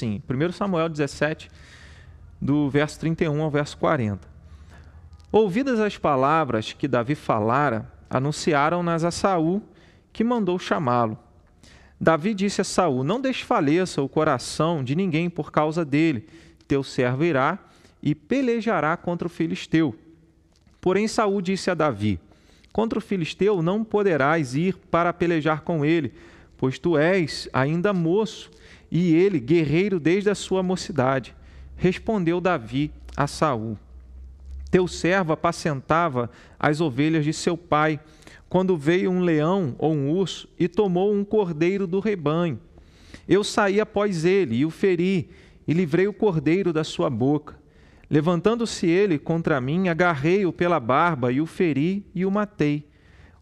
assim, 1 Samuel 17, do verso 31 ao verso 40. Ouvidas as palavras que Davi falara, anunciaram-nas a Saul, que mandou chamá-lo. Davi disse a Saul: Não desfaleça o coração de ninguém por causa dele. Teu servo irá e pelejará contra o filisteu. Porém Saul disse a Davi: Contra o filisteu não poderás ir para pelejar com ele, pois tu és ainda moço e ele guerreiro desde a sua mocidade. Respondeu Davi a Saul: Teu servo apacentava as ovelhas de seu pai quando veio um leão ou um urso e tomou um cordeiro do rebanho. Eu saí após ele e o feri, e livrei o cordeiro da sua boca. Levantando-se ele contra mim, agarrei-o pela barba e o feri e o matei.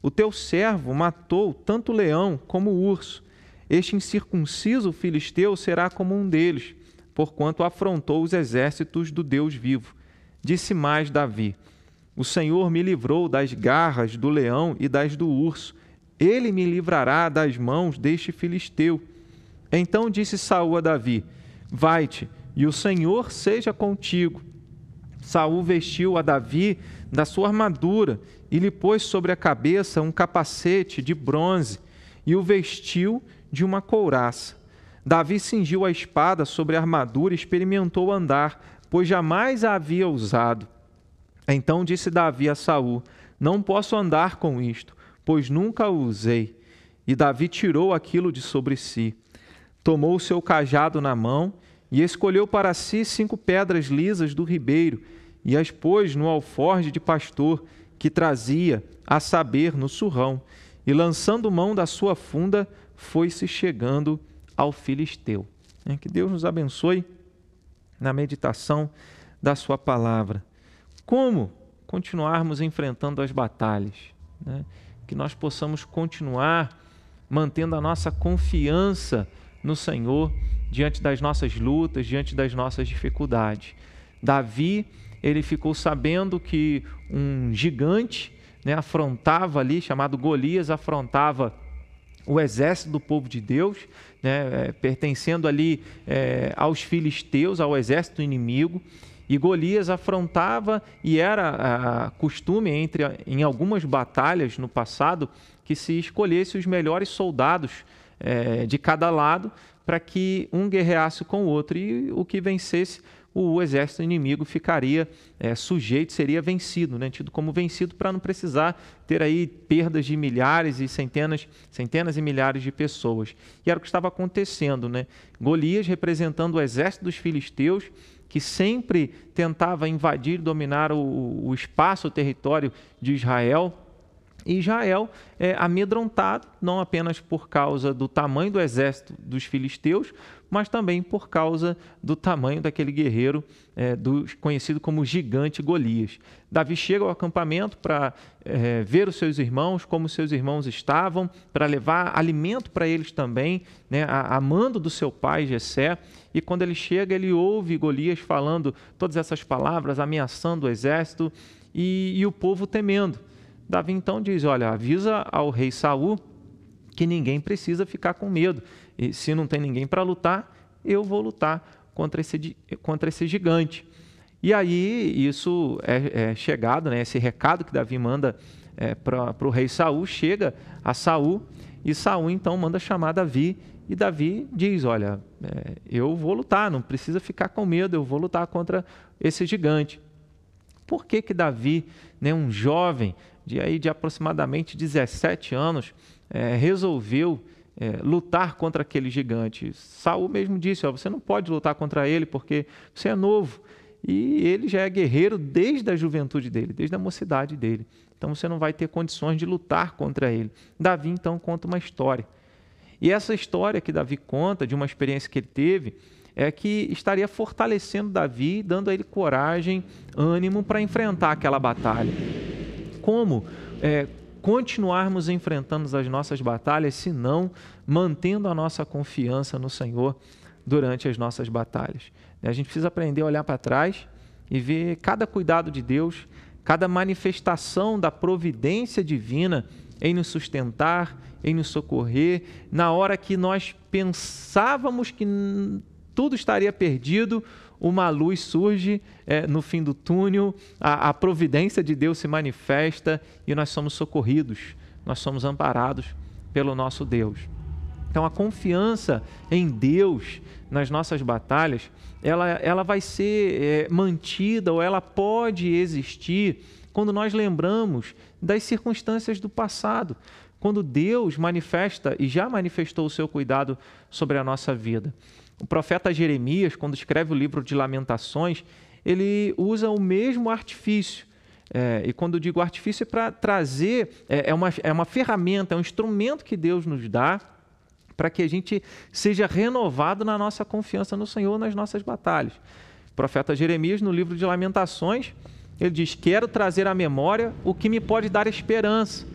O teu servo matou tanto o leão como o urso. Este incircunciso filisteu será como um deles, porquanto afrontou os exércitos do Deus vivo. Disse mais Davi: o Senhor me livrou das garras do leão e das do urso. Ele me livrará das mãos deste filisteu. Então disse Saul a Davi: Vai-te, e o Senhor seja contigo. Saul vestiu a Davi da sua armadura e lhe pôs sobre a cabeça um capacete de bronze e o vestiu de uma couraça. Davi cingiu a espada sobre a armadura e experimentou andar, pois jamais a havia usado. Então disse Davi a Saul: Não posso andar com isto, pois nunca o usei. E Davi tirou aquilo de sobre si. Tomou o seu cajado na mão e escolheu para si cinco pedras lisas do ribeiro e as pôs no alforge de pastor que trazia, a saber, no surrão. E lançando mão da sua funda, foi-se chegando ao filisteu. Que Deus nos abençoe na meditação da sua palavra como continuarmos enfrentando as batalhas, né? que nós possamos continuar mantendo a nossa confiança no Senhor diante das nossas lutas, diante das nossas dificuldades. Davi, ele ficou sabendo que um gigante né, afrontava ali, chamado Golias, afrontava o exército do povo de Deus, né, é, pertencendo ali é, aos filisteus, ao exército inimigo. E Golias afrontava, e era a, costume entre em algumas batalhas no passado que se escolhesse os melhores soldados é, de cada lado para que um guerreasse com o outro e o que vencesse o exército inimigo ficaria é, sujeito, seria vencido, né? tido como vencido para não precisar ter aí perdas de milhares e centenas, centenas e milhares de pessoas. E era o que estava acontecendo, né? Golias representando o exército dos filisteus que sempre tentava invadir e dominar o, o espaço, o território de Israel. E Israel é amedrontado, não apenas por causa do tamanho do exército dos filisteus, mas também por causa do tamanho daquele guerreiro é, do, conhecido como gigante Golias. Davi chega ao acampamento para é, ver os seus irmãos, como seus irmãos estavam, para levar alimento para eles também, né, a, a mando do seu pai Jessé. E quando ele chega, ele ouve Golias falando todas essas palavras, ameaçando o exército e, e o povo temendo. Davi então diz: Olha, avisa ao rei Saul que ninguém precisa ficar com medo. E se não tem ninguém para lutar, eu vou lutar contra esse, contra esse gigante. E aí isso é, é chegado, né? Esse recado que Davi manda é, para o rei Saul chega a Saul e Saul então manda chamar Davi e Davi diz: Olha, é, eu vou lutar, não precisa ficar com medo, eu vou lutar contra esse gigante. Por que que Davi, né, um jovem de aí de aproximadamente 17 anos, é, resolveu é, lutar contra aquele gigante. Saul mesmo disse: ó, você não pode lutar contra ele porque você é novo. E ele já é guerreiro desde a juventude dele, desde a mocidade dele. Então você não vai ter condições de lutar contra ele. Davi então conta uma história. E essa história que Davi conta, de uma experiência que ele teve, é que estaria fortalecendo Davi, dando a ele coragem, ânimo para enfrentar aquela batalha. Como é, continuarmos enfrentando as nossas batalhas, se não mantendo a nossa confiança no Senhor durante as nossas batalhas. A gente precisa aprender a olhar para trás e ver cada cuidado de Deus, cada manifestação da providência divina em nos sustentar, em nos socorrer, na hora que nós pensávamos que tudo estaria perdido, uma luz surge é, no fim do túnel, a, a providência de Deus se manifesta e nós somos socorridos, nós somos amparados pelo nosso Deus. Então a confiança em Deus nas nossas batalhas, ela, ela vai ser é, mantida ou ela pode existir quando nós lembramos das circunstâncias do passado, quando Deus manifesta e já manifestou o seu cuidado sobre a nossa vida. O profeta Jeremias, quando escreve o livro de Lamentações, ele usa o mesmo artifício. É, e quando digo artifício, é para trazer, é, é, uma, é uma ferramenta, é um instrumento que Deus nos dá para que a gente seja renovado na nossa confiança no Senhor nas nossas batalhas. O profeta Jeremias, no livro de Lamentações, ele diz: Quero trazer à memória o que me pode dar esperança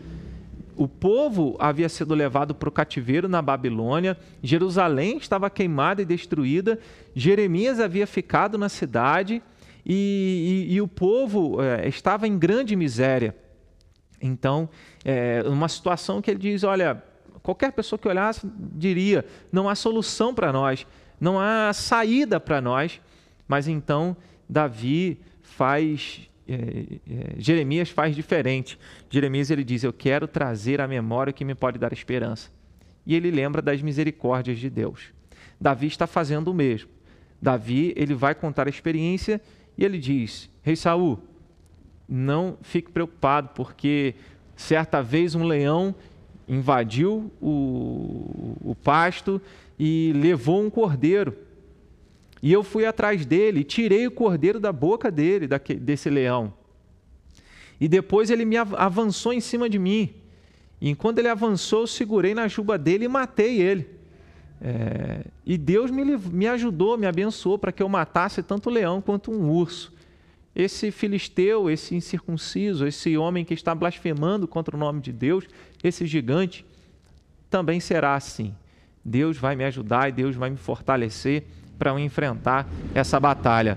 o povo havia sido levado para o cativeiro na Babilônia, Jerusalém estava queimada e destruída, Jeremias havia ficado na cidade e, e, e o povo é, estava em grande miséria. Então, é uma situação que ele diz: olha, qualquer pessoa que olhasse diria: não há solução para nós, não há saída para nós. Mas então, Davi faz Jeremias faz diferente. Jeremias ele diz: Eu quero trazer à memória o que me pode dar esperança. E ele lembra das misericórdias de Deus. Davi está fazendo o mesmo. Davi ele vai contar a experiência e ele diz: Rei Saul, não fique preocupado, porque certa vez um leão invadiu o, o pasto e levou um cordeiro. E eu fui atrás dele, tirei o cordeiro da boca dele, desse leão. E depois ele me avançou em cima de mim. E enquanto ele avançou, eu segurei na juba dele e matei ele. É, e Deus me, me ajudou, me abençoou para que eu matasse tanto o leão quanto um urso. Esse filisteu, esse incircunciso, esse homem que está blasfemando contra o nome de Deus, esse gigante, também será assim. Deus vai me ajudar e Deus vai me fortalecer para enfrentar essa batalha.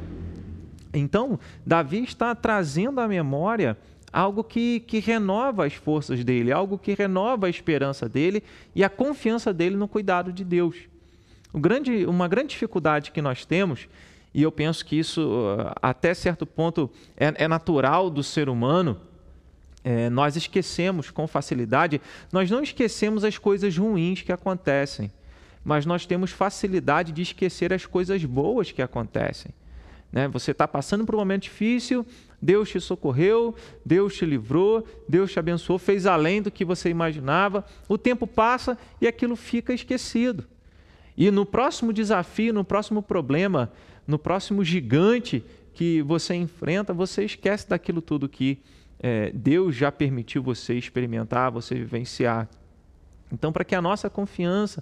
Então, Davi está trazendo à memória algo que, que renova as forças dele, algo que renova a esperança dele e a confiança dele no cuidado de Deus. Grande, uma grande dificuldade que nós temos, e eu penso que isso uh, até certo ponto é, é natural do ser humano, é, nós esquecemos com facilidade, nós não esquecemos as coisas ruins que acontecem mas nós temos facilidade de esquecer as coisas boas que acontecem. Né? Você está passando por um momento difícil, Deus te socorreu, Deus te livrou, Deus te abençoou, fez além do que você imaginava. O tempo passa e aquilo fica esquecido. E no próximo desafio, no próximo problema, no próximo gigante que você enfrenta, você esquece daquilo tudo que é, Deus já permitiu você experimentar, você vivenciar. Então, para que a nossa confiança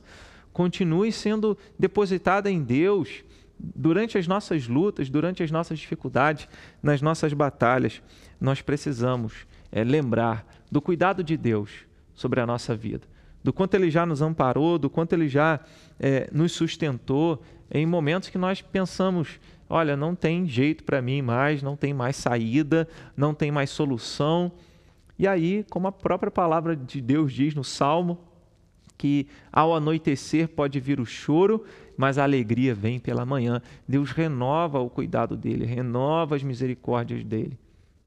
continue sendo depositada em Deus durante as nossas lutas, durante as nossas dificuldades, nas nossas batalhas. Nós precisamos é, lembrar do cuidado de Deus sobre a nossa vida, do quanto Ele já nos amparou, do quanto Ele já é, nos sustentou em momentos que nós pensamos: olha, não tem jeito para mim mais, não tem mais saída, não tem mais solução. E aí, como a própria palavra de Deus diz no Salmo que ao anoitecer pode vir o choro, mas a alegria vem pela manhã. Deus renova o cuidado dele, renova as misericórdias dele.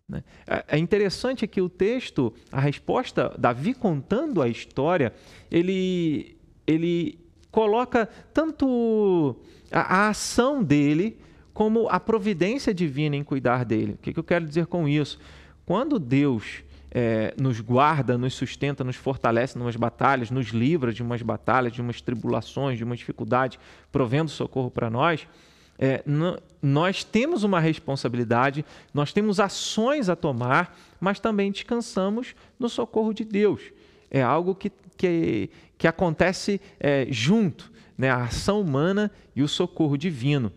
Né? É, é interessante que o texto, a resposta, Davi contando a história, ele, ele coloca tanto a, a ação dele como a providência divina em cuidar dele. O que, que eu quero dizer com isso? Quando Deus é, nos guarda, nos sustenta, nos fortalece numas batalhas, nos livra de umas batalhas, de umas tribulações, de uma dificuldade, provendo socorro para nós, é, nós temos uma responsabilidade, nós temos ações a tomar, mas também descansamos no socorro de Deus. É algo que, que, que acontece é, junto, né? a ação humana e o socorro divino.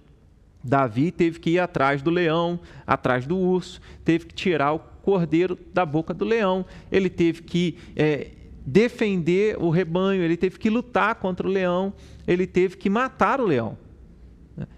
Davi teve que ir atrás do leão, atrás do urso, teve que tirar o cordeiro da boca do leão, ele teve que é, defender o rebanho, ele teve que lutar contra o leão, ele teve que matar o leão.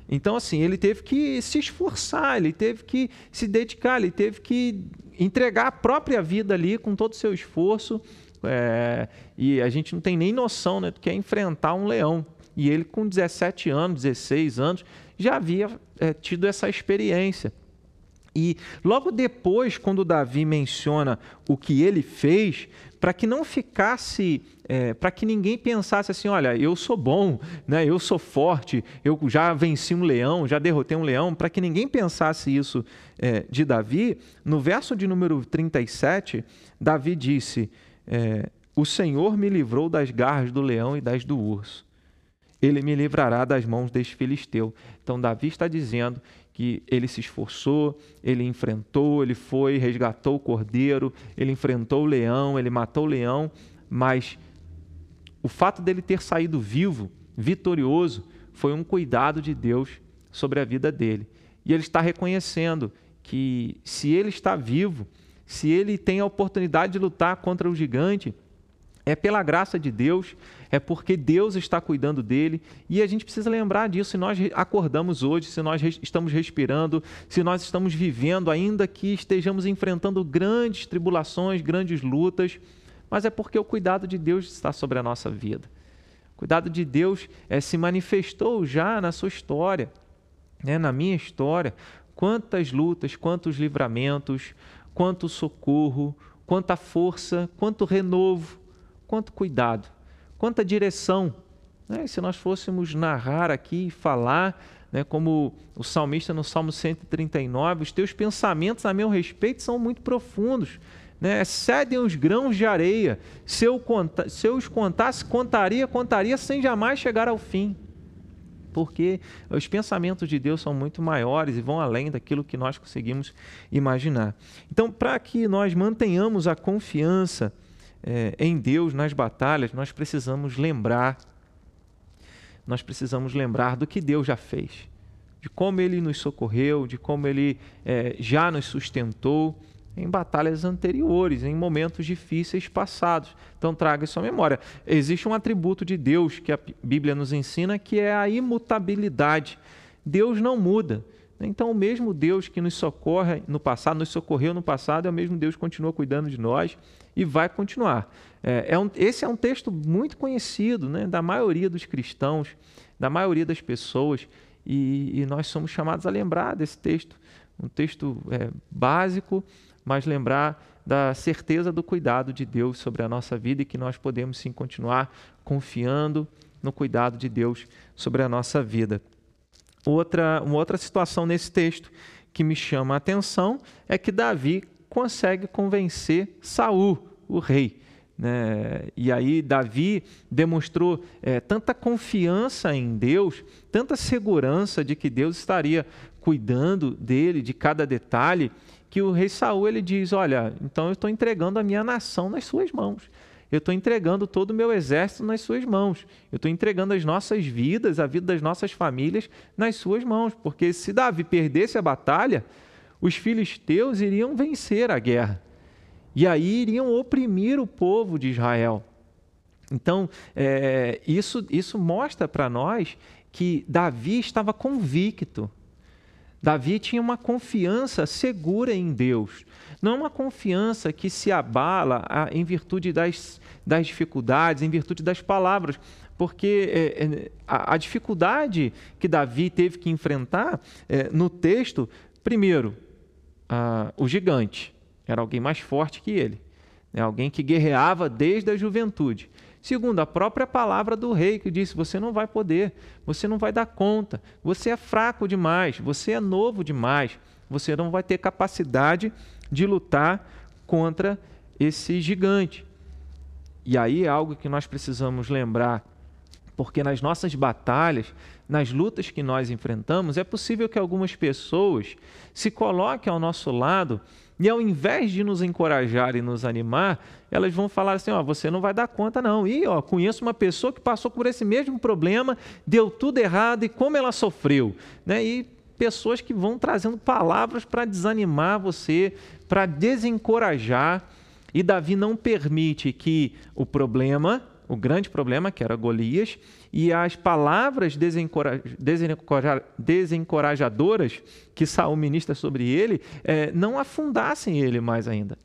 Então, assim, ele teve que se esforçar, ele teve que se dedicar, ele teve que entregar a própria vida ali com todo o seu esforço. É, e a gente não tem nem noção né, do que é enfrentar um leão. E ele, com 17 anos, 16 anos, já havia é, tido essa experiência. E logo depois, quando Davi menciona o que ele fez, para que não ficasse, é, para que ninguém pensasse assim, olha, eu sou bom, né? eu sou forte, eu já venci um leão, já derrotei um leão, para que ninguém pensasse isso é, de Davi, no verso de número 37, Davi disse: é, O Senhor me livrou das garras do leão e das do urso. Ele me livrará das mãos deste filisteu. Então, Davi está dizendo que ele se esforçou, ele enfrentou, ele foi, resgatou o cordeiro, ele enfrentou o leão, ele matou o leão, mas o fato dele ter saído vivo, vitorioso, foi um cuidado de Deus sobre a vida dele. E ele está reconhecendo que se ele está vivo, se ele tem a oportunidade de lutar contra o gigante, é pela graça de Deus, é porque Deus está cuidando dele e a gente precisa lembrar disso. Se nós acordamos hoje, se nós estamos respirando, se nós estamos vivendo, ainda que estejamos enfrentando grandes tribulações, grandes lutas, mas é porque o cuidado de Deus está sobre a nossa vida. O cuidado de Deus é, se manifestou já na sua história, né, na minha história. Quantas lutas, quantos livramentos, quanto socorro, quanta força, quanto renovo quanto cuidado, quanta direção. Né? Se nós fôssemos narrar aqui, falar, né, como o salmista no Salmo 139, os teus pensamentos a meu respeito são muito profundos. Né? Excedem os grãos de areia. Se eu, conta, se eu os contasse, contaria, contaria sem jamais chegar ao fim. Porque os pensamentos de Deus são muito maiores e vão além daquilo que nós conseguimos imaginar. Então, para que nós mantenhamos a confiança é, em Deus nas batalhas, nós precisamos lembrar, nós precisamos lembrar do que Deus já fez, de como Ele nos socorreu, de como Ele é, já nos sustentou em batalhas anteriores, em momentos difíceis passados. Então traga isso à memória. Existe um atributo de Deus que a Bíblia nos ensina que é a imutabilidade. Deus não muda. Então, o mesmo Deus que nos socorre no passado, nos socorreu no passado, é o mesmo Deus que continua cuidando de nós e vai continuar. É, é um, esse é um texto muito conhecido né, da maioria dos cristãos, da maioria das pessoas, e, e nós somos chamados a lembrar desse texto, um texto é, básico, mas lembrar da certeza do cuidado de Deus sobre a nossa vida e que nós podemos sim continuar confiando no cuidado de Deus sobre a nossa vida. Outra, uma outra situação nesse texto que me chama a atenção é que Davi consegue convencer Saul, o rei. Né? E aí Davi demonstrou é, tanta confiança em Deus, tanta segurança de que Deus estaria cuidando dele, de cada detalhe, que o rei Saul ele diz: Olha, então eu estou entregando a minha nação nas suas mãos. Eu estou entregando todo o meu exército nas suas mãos. Eu estou entregando as nossas vidas, a vida das nossas famílias nas suas mãos. Porque se Davi perdesse a batalha, os filisteus iriam vencer a guerra. E aí iriam oprimir o povo de Israel. Então, é, isso, isso mostra para nós que Davi estava convicto. Davi tinha uma confiança segura em Deus. Não uma confiança que se abala em virtude das, das dificuldades, em virtude das palavras. Porque é, é, a, a, dificuldade que Davi teve que enfrentar é, no texto, primeiro, o gigante. Era alguém mais forte que ele. Né? Alguém que guerreava desde a juventude. Segundo, a própria palavra do rei que disse: Você não vai poder, você não vai dar conta, você é fraco demais, você é novo demais, você não vai ter capacidade de lutar contra esse gigante. E aí é algo que nós precisamos lembrar porque nas nossas batalhas, nas lutas que nós enfrentamos, é possível que algumas pessoas se coloquem ao nosso lado e ao invés de nos encorajar e nos animar, elas vão falar assim: ó, você não vai dar conta, não. E ó, conheço uma pessoa que passou por esse mesmo problema, deu tudo errado e como ela sofreu. Né? E pessoas que vão trazendo palavras para desanimar você, para desencorajar. E Davi não permite que o problema o grande problema, que era Golias, e as palavras desencorajadoras que Saul ministra sobre ele é, não afundassem ele mais ainda.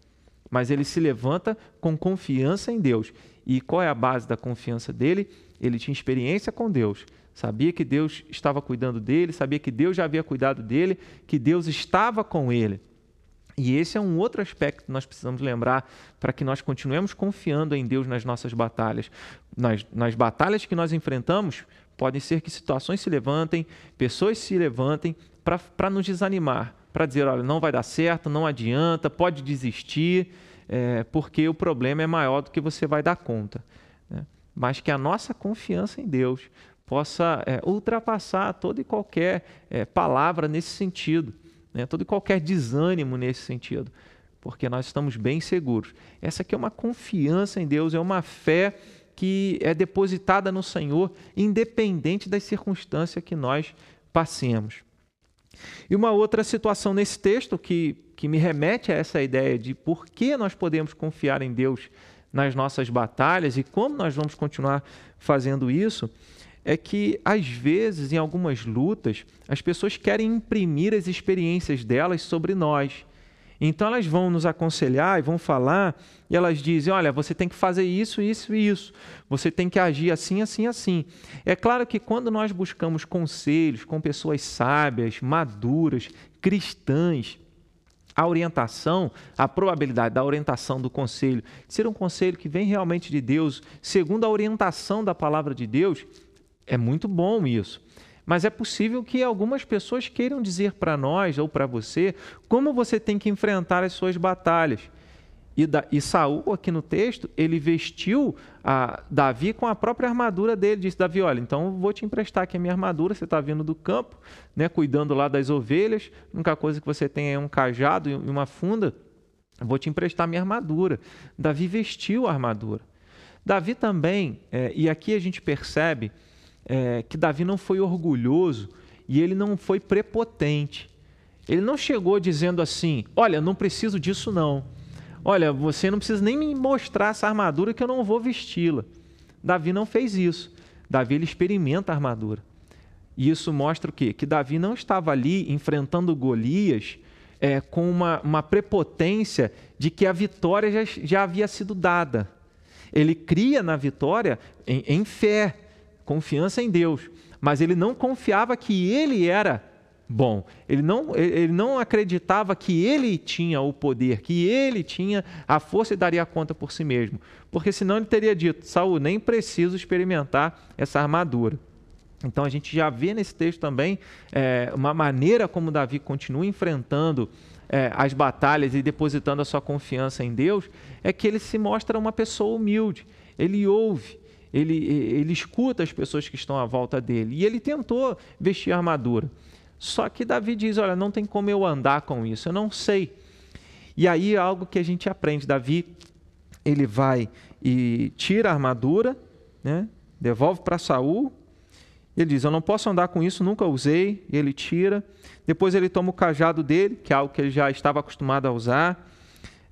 Mas ele se levanta com confiança em Deus. E qual é a base da confiança dele? Ele tinha experiência com Deus, sabia que Deus estava cuidando dele, sabia que Deus já havia cuidado dele, que Deus estava com ele. E esse é um outro aspecto que nós precisamos lembrar para que nós continuemos confiando em Deus nas nossas batalhas. Nas, nas batalhas que nós enfrentamos, pode ser que situações se levantem, pessoas se levantem para nos desanimar, para dizer: olha, não vai dar certo, não adianta, pode desistir, é, porque o problema é maior do que você vai dar conta. Né? Mas que a nossa confiança em Deus possa é, ultrapassar toda e qualquer é, palavra nesse sentido né? todo e qualquer desânimo nesse sentido, porque nós estamos bem seguros. Essa aqui é uma confiança em Deus, é uma fé que é depositada no Senhor, independente das circunstâncias que nós passemos. E uma outra situação nesse texto que, que me remete a essa ideia de por que nós podemos confiar em Deus nas nossas batalhas e como nós vamos continuar fazendo isso é que, às vezes, em algumas lutas, as pessoas querem imprimir as experiências delas sobre nós. Então, elas vão nos aconselhar e vão falar, e elas dizem: olha, você tem que fazer isso, isso e isso, você tem que agir assim, assim, assim. É claro que quando nós buscamos conselhos com pessoas sábias, maduras, cristãs, a orientação, a probabilidade da orientação do conselho ser um conselho que vem realmente de Deus, segundo a orientação da palavra de Deus, é muito bom isso. Mas é possível que algumas pessoas queiram dizer para nós ou para você como você tem que enfrentar as suas batalhas. E, da, e Saul, aqui no texto, ele vestiu Davi com a própria armadura dele. Disse: Davi, olha, então vou te emprestar aqui a minha armadura. Você está vindo do campo, né, cuidando lá das ovelhas. A única coisa que você tem é um cajado e uma funda. Vou te emprestar a minha armadura. Davi vestiu a armadura. Davi também, é, e aqui a gente percebe é, que Davi não foi orgulhoso e ele não foi prepotente. Ele não chegou dizendo assim: Olha, não preciso disso não. Olha, você não precisa nem me mostrar essa armadura que eu não vou vesti-la. Davi não fez isso. Davi ele experimenta a armadura. E isso mostra o quê? Que Davi não estava ali enfrentando Golias é, com uma, uma prepotência de que a vitória já, já havia sido dada. Ele cria na vitória em, em fé, confiança em Deus, mas ele não confiava que ele era bom. Ele não, ele não acreditava que ele tinha o poder, que ele tinha a força e daria conta por si mesmo. Porque senão ele teria dito: Saul, nem preciso experimentar essa armadura. Então a gente já vê nesse texto também é, uma maneira como Davi continua enfrentando é, as batalhas e depositando a sua confiança em Deus, é que ele se mostra uma pessoa humilde. Ele ouve, ele, ele escuta as pessoas que estão à volta dele. E ele tentou vestir armadura. Só que Davi diz: Olha, não tem como eu andar com isso, eu não sei. E aí é algo que a gente aprende. Davi, ele vai e tira a armadura, né? devolve para Saul. Ele diz: Eu não posso andar com isso, nunca usei. E ele tira. Depois ele toma o cajado dele, que é algo que ele já estava acostumado a usar.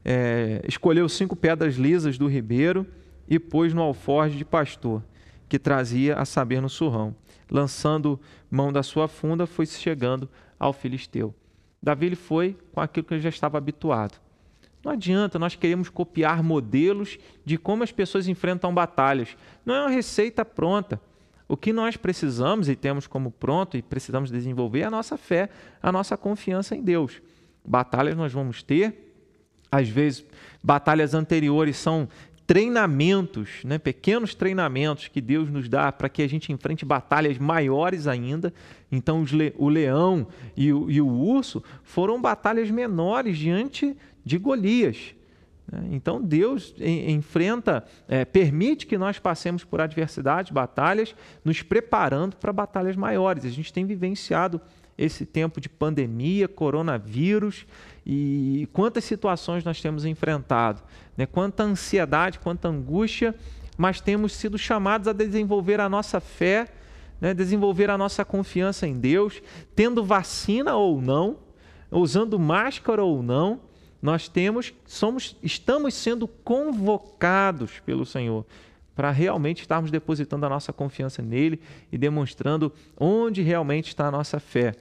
É, escolheu cinco pedras lisas do ribeiro e pôs no alforje de pastor, que trazia a saber no surrão. Lançando mão da sua funda, foi chegando ao filisteu. Davi ele foi com aquilo que ele já estava habituado. Não adianta, nós queremos copiar modelos de como as pessoas enfrentam batalhas. Não é uma receita pronta. O que nós precisamos e temos como pronto e precisamos desenvolver é a nossa fé, a nossa confiança em Deus. Batalhas nós vamos ter, às vezes batalhas anteriores são treinamentos, né, pequenos treinamentos que Deus nos dá para que a gente enfrente batalhas maiores ainda. Então, le o leão e o, e o, urso foram batalhas menores diante de Golias. Né. Então, Deus enfrenta, é, permite que nós passemos por adversidades, batalhas, nos preparando para batalhas maiores. A gente tem vivenciado esse tempo de pandemia, coronavírus e quantas situações nós temos enfrentado, né? quanta ansiedade, quanta angústia, mas temos sido chamados a desenvolver a nossa fé, né? desenvolver a nossa confiança em Deus, tendo vacina ou não, usando máscara ou não, nós temos, somos, estamos sendo convocados pelo Senhor para realmente estarmos depositando a nossa confiança nele e demonstrando onde realmente está a nossa fé.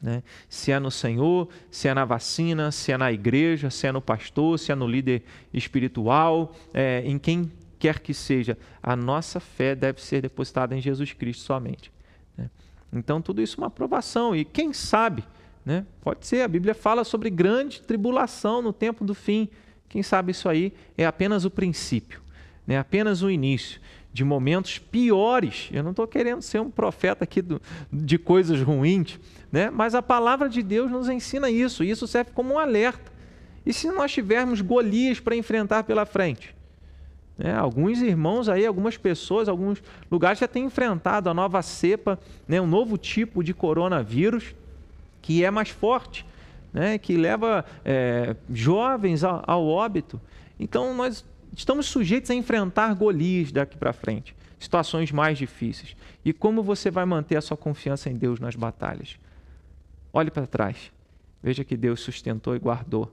Né? Se é no Senhor, se é na vacina, se é na igreja, se é no pastor, se é no líder espiritual, é, em quem quer que seja, a nossa fé deve ser depositada em Jesus Cristo somente. Né? Então, tudo isso é uma aprovação. E quem sabe, né? pode ser, a Bíblia fala sobre grande tribulação no tempo do fim. Quem sabe isso aí é apenas o princípio, né? apenas o início de momentos piores. Eu não estou querendo ser um profeta aqui do, de coisas ruins, né? mas a palavra de Deus nos ensina isso. E isso serve como um alerta. E se nós tivermos Golias para enfrentar pela frente? Né? Alguns irmãos aí, algumas pessoas, alguns lugares já têm enfrentado a nova cepa, né? um novo tipo de coronavírus que é mais forte, né? que leva é, jovens ao, ao óbito. Então nós estamos sujeitos a enfrentar Golias daqui para frente, situações mais difíceis. E como você vai manter a sua confiança em Deus nas batalhas? Olhe para trás. Veja que Deus sustentou e guardou.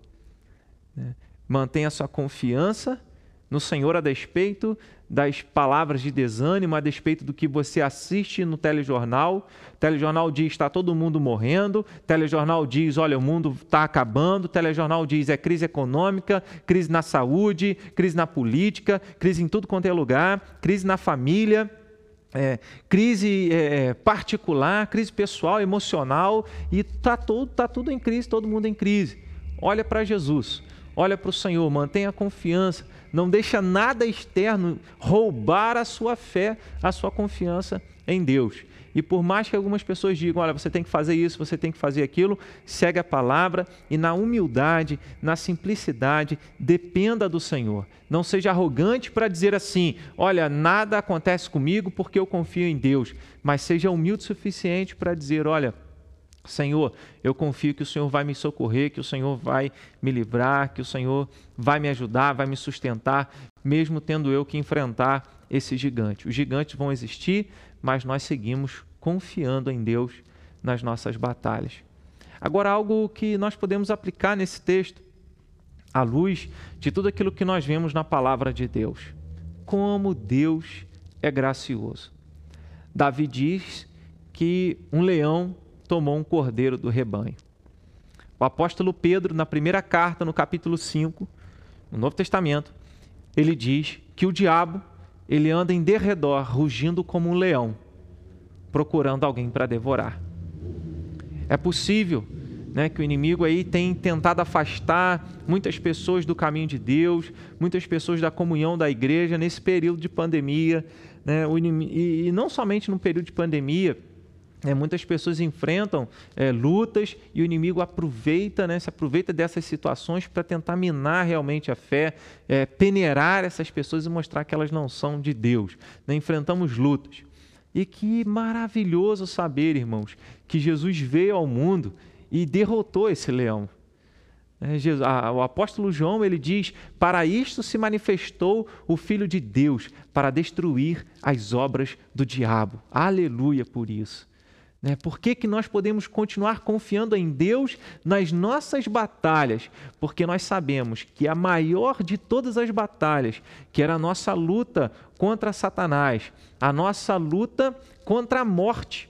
Né? Mantenha a sua confiança no Senhor a despeito das palavras de desânimo, a despeito do que você assiste no telejornal. O telejornal diz está todo mundo morrendo, o telejornal diz olha o mundo está acabando, o telejornal diz é crise econômica, crise na saúde, crise na política, crise em tudo quanto é lugar, crise na família. É, crise é, particular, crise pessoal, emocional, e está tá tudo em crise, todo mundo em crise. Olha para Jesus, olha para o Senhor, mantenha confiança, não deixa nada externo roubar a sua fé, a sua confiança em Deus. E por mais que algumas pessoas digam, olha, você tem que fazer isso, você tem que fazer aquilo, segue a palavra e na humildade, na simplicidade, dependa do Senhor. Não seja arrogante para dizer assim, olha, nada acontece comigo porque eu confio em Deus, mas seja humilde o suficiente para dizer, olha, Senhor, eu confio que o Senhor vai me socorrer, que o Senhor vai me livrar, que o Senhor vai me ajudar, vai me sustentar, mesmo tendo eu que enfrentar esse gigante. Os gigantes vão existir, mas nós seguimos confiando em Deus nas nossas batalhas. Agora, algo que nós podemos aplicar nesse texto, à luz de tudo aquilo que nós vemos na palavra de Deus. Como Deus é gracioso. Davi diz que um leão tomou um cordeiro do rebanho. O apóstolo Pedro, na primeira carta, no capítulo 5, no Novo Testamento, ele diz que o diabo ele anda em derredor, rugindo como um leão, procurando alguém para devorar. É possível né, que o inimigo aí tem tentado afastar muitas pessoas do caminho de Deus, muitas pessoas da comunhão da igreja nesse período de pandemia. Né, e, e não somente no período de pandemia, é, muitas pessoas enfrentam é, lutas e o inimigo aproveita, né, se aproveita dessas situações para tentar minar realmente a fé, é, peneirar essas pessoas e mostrar que elas não são de Deus. Né? Enfrentamos lutas. E que maravilhoso saber, irmãos, que Jesus veio ao mundo e derrotou esse leão. É, Jesus, a, o apóstolo João ele diz: Para isto se manifestou o Filho de Deus, para destruir as obras do diabo. Aleluia por isso. Né? Por que, que nós podemos continuar confiando em Deus nas nossas batalhas? Porque nós sabemos que a maior de todas as batalhas, que era a nossa luta contra Satanás, a nossa luta contra a morte,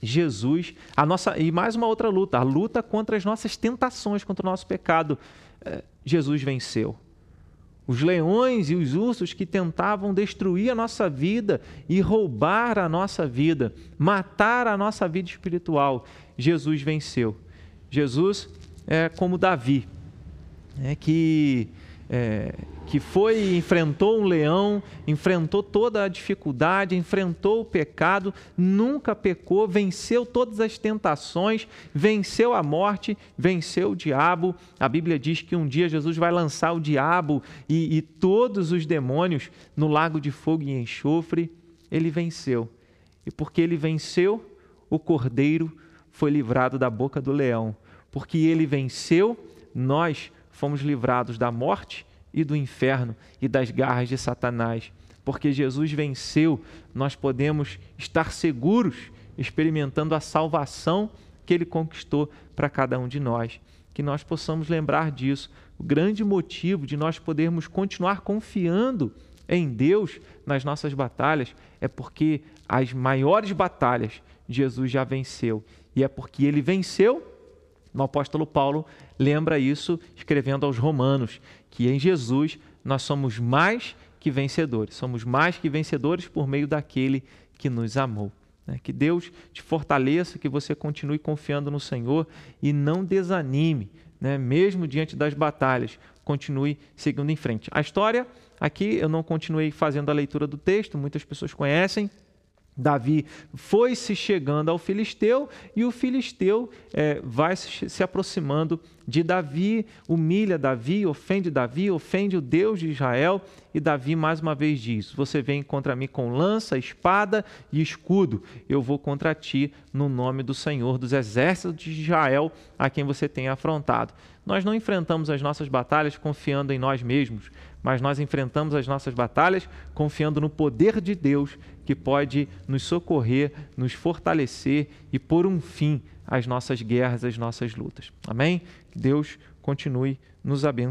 Jesus, a nossa e mais uma outra luta, a luta contra as nossas tentações, contra o nosso pecado, eh, Jesus venceu os leões e os ursos que tentavam destruir a nossa vida e roubar a nossa vida, matar a nossa vida espiritual, Jesus venceu. Jesus é como Davi, é que é, que foi enfrentou um leão, enfrentou toda a dificuldade, enfrentou o pecado, nunca pecou, venceu todas as tentações, venceu a morte, venceu o diabo. A Bíblia diz que um dia Jesus vai lançar o diabo e, e todos os demônios no lago de fogo e enxofre. Ele venceu. E porque ele venceu, o cordeiro foi livrado da boca do leão. Porque ele venceu, nós fomos livrados da morte e do inferno e das garras de Satanás. Porque Jesus venceu, nós podemos estar seguros experimentando a salvação que ele conquistou para cada um de nós. Que nós possamos lembrar disso. O grande motivo de nós podermos continuar confiando em Deus nas nossas batalhas é porque as maiores batalhas Jesus já venceu. E é porque ele venceu o apóstolo Paulo lembra isso escrevendo aos Romanos, que em Jesus nós somos mais que vencedores. Somos mais que vencedores por meio daquele que nos amou. Né? Que Deus te fortaleça, que você continue confiando no Senhor e não desanime, né? mesmo diante das batalhas, continue seguindo em frente. A história, aqui eu não continuei fazendo a leitura do texto, muitas pessoas conhecem, Davi foi se chegando ao filisteu e o filisteu é, vai se, aproximando de Davi, humilha Davi, ofende Davi, ofende o Deus de Israel. E Davi mais uma vez diz: Você vem contra mim com lança, espada e escudo. Eu vou contra ti no nome do Senhor dos exércitos de Israel, a quem você tem afrontado. Nós não enfrentamos as nossas batalhas confiando em nós mesmos, mas nós enfrentamos as nossas batalhas confiando no poder de Deus que pode nos socorrer, nos fortalecer e pôr um fim às nossas guerras, às nossas lutas. Amém? Que Deus continue nos abençoando.